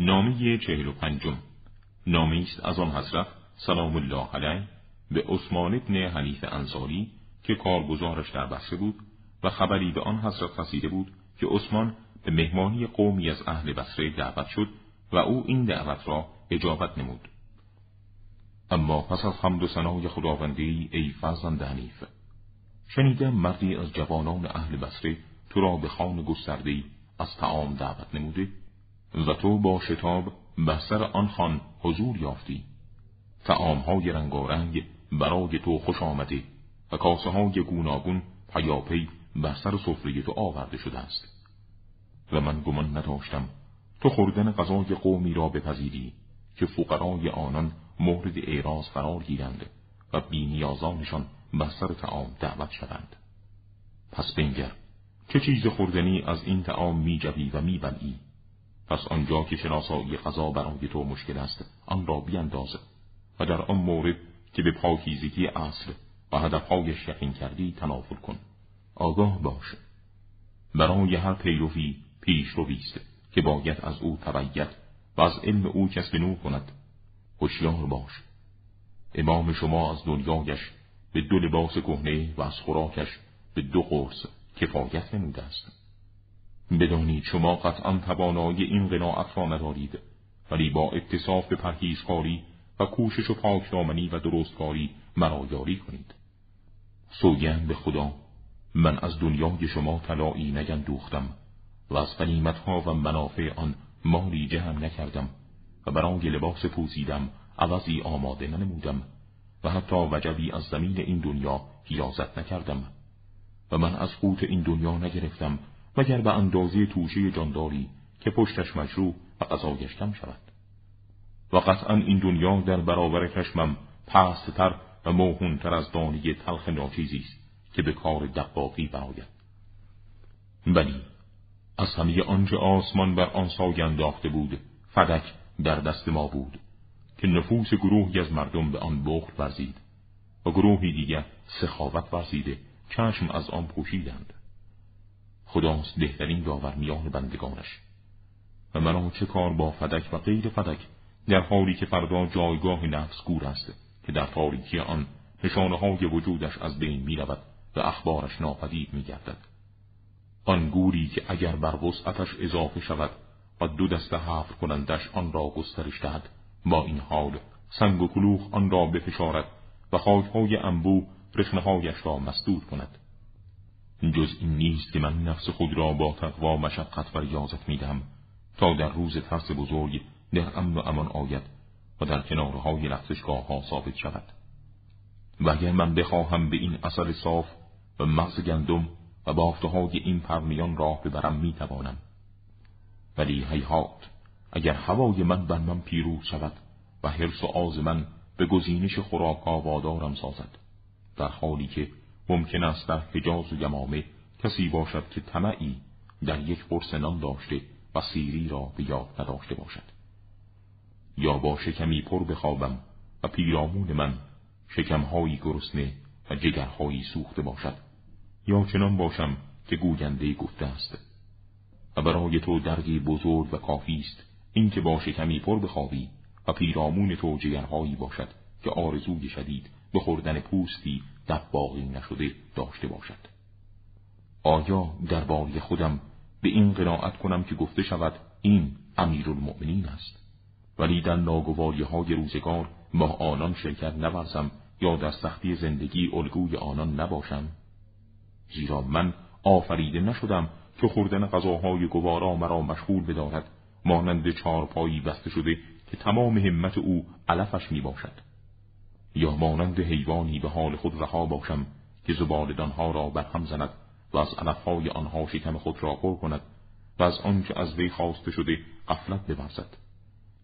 نامه چهل و پنجم. نامه است از آن حضرت سلام الله علیه به عثمان ابن حنیف انصاری که کارگزارش در بسته بود و خبری به آن حضرت رسیده بود که عثمان به مهمانی قومی از اهل بصره دعوت شد و او این دعوت را اجابت نمود. اما پس از حمد و ثنای خداوندی ای فرزند حنیف شنیدم مردی از جوانان اهل بصره تو را به خان گسترده از تعام دعوت نموده؟ و تو با شتاب بر سر آن خان حضور یافتی. تعامهای رنگارنگ برای تو خوش آمده و کاسه های گوناگون پیاپی بر سر سفره تو آورده شده است. و من گمان نداشتم تو خوردن غذای قومی را بپذیری که فقرای آنان مورد اعراض قرار گیرند و بینیازانشان بر سر تعام دعوت شوند. پس بنگر چه چیز خوردنی از این تعام می جوی و می بلعی پس آنجا که شناسایی غذا برای تو مشکل است آن را بیانداز و در آن مورد که به پاکیزگی اصل و هدفهایش یقین کردی تنافل کن. آگاه باش. برای هر پیروی پیش رویست که باید از او تبید و از علم او کسب نو کند. هوشیار باش. امام شما از دنیایش به دو لباس کهنه و از خوراکش به دو قرص کفایت نموده است. بدانید شما قطعا توانایی این قناعت را ندارید ولی با اتصاف به پرهیزکاری و کوشش و پاکدامنی و درستکاری مرا یاری کنید. سوگند به خدا من از دنیای شما طلایی نگندوختم و از قنیمتها و منافع آن مالی جمع نکردم و برای لباس پوسیدم عوضی آماده ننمودم و حتی وجبی از زمین این دنیا حیازت نکردم و من از قوت این دنیا نگرفتم مگر به اندازه توشه جانداری که پشتش مجروح و قضایش کم شود. و قطعا این دنیا در برابر چشمم پستتر و موهونتر از دانی تلخ ناچیزی است که به کار دقاقی براید ولی از همه آنچه آسمان بر آن سایه انداخته بود فدک در دست ما بود که نفوس گروهی از مردم به آن بخل ورزید و گروهی دیگر سخاوت ورزیده چشم از آن پوشیدند. خداست بهترین داور میان بندگانش و مرا چه کار با فدک و غیر فدک در حالی که فردا جایگاه نفس گور است که در تاریکی آن نشانه های وجودش از بین می رود و اخبارش ناپدید می گردد. آن گوری که اگر بر وسعتش اضافه شود و دو دست حفر کنندش آن را گسترش دهد با این حال سنگ و کلوخ آن را بفشارد و خاکهای انبو رخنهایش را مسدود کند جز این نیست که من نفس خود را با تقوا مشقت و ریاضت می‌دهم تا در روز ترس بزرگ در امن و امان آید و در کنارهای لغزشگاه ها ثابت شود. و اگر من بخواهم به این اثر صاف و مغز گندم و بافته های این پرمیان راه ببرم می‌توانم. ولی هیهات اگر هوای من بر من پیروز شود و حرس و آز من به گزینش خوراک وادارم سازد در حالی که ممکن است در حجاز و یمامه کسی باشد که طمعی در یک قرص نان داشته و سیری را به یاد نداشته باشد. یا با شکمی پر بخوابم و پیرامون من شکمهایی گرسنه و جگرهایی سوخته باشد. یا چنان باشم که گوینده گفته است. و برای تو درگی بزرگ و کافی است اینکه با شکمی پر بخوابی و پیرامون تو جگرهایی باشد که آرزوی شدید به خوردن پوستی باقی نشده داشته باشد. آیا در باری خودم به این قناعت کنم که گفته شود این امیر المؤمنین است؟ ولی در ناگواری های روزگار با آنان شرکت نورزم یا در سختی زندگی الگوی آنان نباشم؟ زیرا من آفریده نشدم که خوردن غذاهای گوارا مرا مشغول بدارد مانند چارپایی بسته شده که تمام همت او علفش می باشد یا مانند حیوانی به حال خود رها باشم که زبالدانها را برهم زند و از علفهای آنها شکم خود را پر کند و از آنچه از وی خواسته شده غفلت بورزد.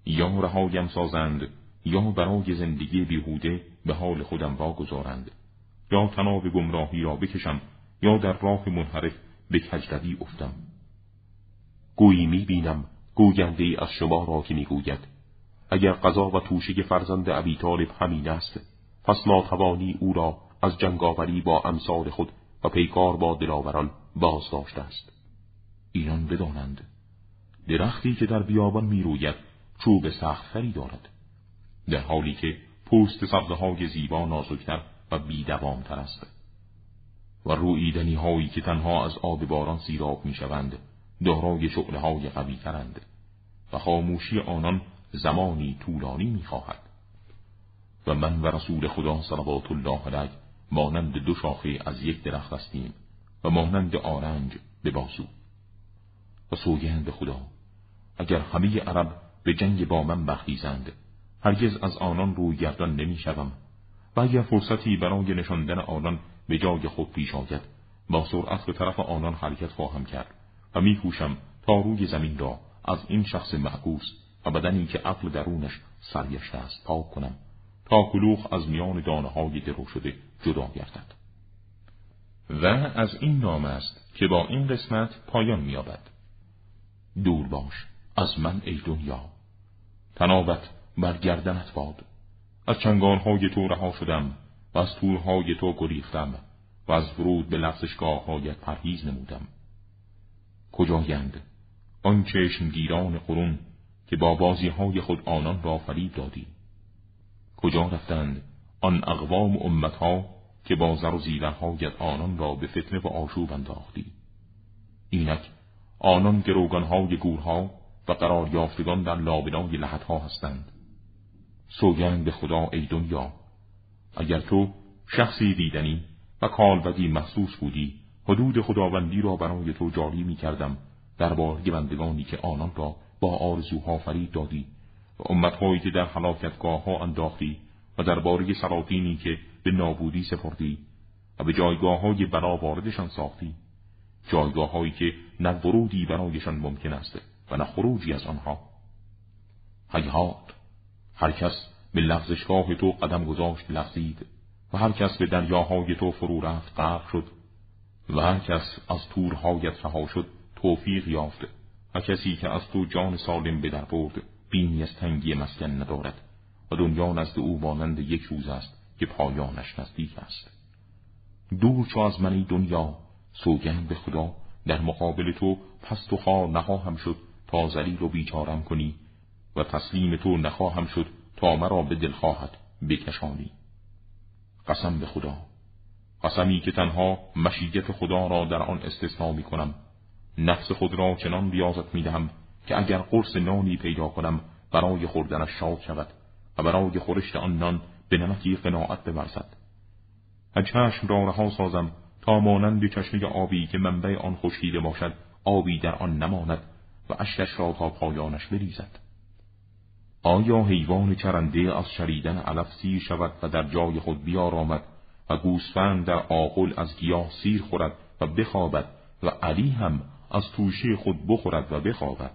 یا رهایم سازند یا برای زندگی بیهوده به حال خودم واگذارند. یا تناب گمراهی را بکشم یا در راه منحرف به کجروی افتم. گویی می‌بینم گوینده از شما را که می‌گوید اگر قضا و توشه فرزند ابی طالب همین است پس ناتوانی او را از جنگاوری با امثال خود و پیکار با دلاوران باز داشته است. اینان بدانند درختی که در بیابان می‌روید چوب سختتری دارد در حالی که پوست سبزه های زیبا نازکتر و بیدوامتر است. و رویدنی هایی که تنها از آب باران سیراب می شوند دارای شعله های قوی ترند و خاموشی آنان زمانی طولانی می خواهد و من و رسول خدا صلوات الله علیه مانند دو شاخه از یک درخت هستیم و مانند آرنج به بازو. و سوگند خدا اگر همه عرب به جنگ با من برخیزند هرگز از آنان روی گردان نمی شدم و اگر فرصتی برای نشاندن آنان به جای خود پیش آید با سرعت به طرف آنان حرکت خواهم کرد و میکوشم تا روی زمین را از این شخص معکوس و بدنی که عقل درونش سرگشته است. پاک کنم تا کلوخ از میان دانه های درو شده جدا گردد. و از این نام است که با این قسمت پایان مییابد. دور باش از من ای دنیا. تنابت بر گردنت باد. از چنگانهای تو رها شدم و از تورهای تو گریختم و از ورود به لغزشگاه هایت پرهیز نمودم. کجایند آن چشمگیران قرون که با بازی های خود آنان را فریب دادی. کجا رفتند آن اقوام امتها که با زر و زیورهایت آنان را به فتنه و آشوب انداختی؟ اینک آنان گروگانهای گورها و قرار یافتگان در لابنای لحتها هستند. سوگند به خدا ای دنیا اگر تو شخصی دیدنی و کالبدی محسوس بودی حدود خداوندی را برای تو جاری می کردم درباره بندگانی که آنان را با آرزوها فرید دادی و امتهایی که در حلاکتگاه ها انداختی و درباره سلاطینی که به نابودی سپردی و به جایگاه های بنا واردشان ساختی. جایگاه هایی که نه ورودی برایشان ممکن است و نه خروجی از آنها. حیات. هر کس به لغزشگاه تو قدم گذاشت لغزید و هر کس به دریاهای تو فرو رفت غرق شد و هر کس از تورهایت رها شد توفیق یافت. و کسی که از تو جان سالم به در برد بینی از تنگی مسکن ندارد. و دنیا نزد او مانند یک روز است که پایانش نزدیک است. دور چو از منی دنیا سوگند به خدا. در مقابل تو پست و خواه نخواهم شد تا زلیل و بیچارم کنی و تسلیم تو نخواهم شد تا مرا به دل خواهد بکشانی. قسم به خدا. قسمی که تنها مشیت خدا را در آن استثنا می کنم. نفس خود را چنان بیازت می دهم که اگر قرص نانی پیدا کنم برای خوردنش شاد شود و برای خورشت آن نان به نمکی قناعت بورزد. و چشم را رها سازم تا مانند چشمه آبی که منبع آن خشکیده باشد آبی در آن نماند و اشکش را تا پایانش بریزد. آیا حیوان چرنده از شریدن علف سیر شود و در جای خود بیارامد و گوسفند در آقل از گیاه سیر خورد و بخوابد و علی هم از توشه خود بخورد و بخوابد.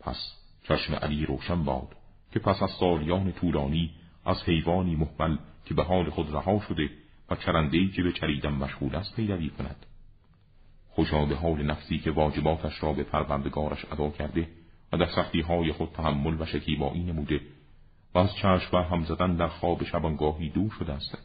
پس چشم علی روشن باد که پس از سالیان طولانی از حیوانی محمل که به حال خود رها شده و چرندهی که به چریدن مشغول است پیروی کند. خوشا به حال نفسی که واجباتش را به پروردگارش ادا کرده و در سختی های خود تحمل و شکیبایی نموده و از چشم بر هم زدن در خواب شبانگاهی دور شده است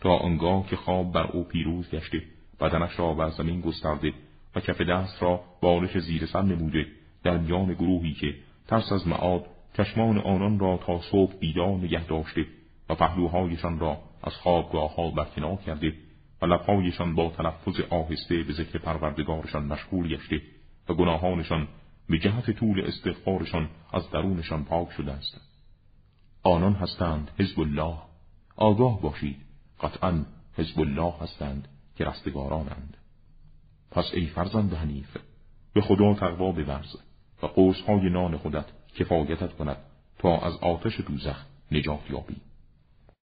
تا آنگاه که خواب بر او پیروز گشته بدنش را بر زمین گسترده و کف دست را بالش زیر سر نموده در میان گروهی که ترس از معاد چشمان آنان را تا صبح بیدار نگه داشته و پهلوهایشان را از خوابگاه ها برکنار کرده و لبهایشان با تلفظ آهسته به ذکر پروردگارشان مشغول گشته و گناهانشان به جهت طول استغفارشان از درونشان پاک شده است. آنان هستند حزب الله. آگاه باشید. قطعا حزب الله هستند که رستگارانند. پس ای فرزند حنیف به خدا تقوا بورز و قوسهای نان خودت کفایتت کند تا از آتش دوزخ نجات یابی.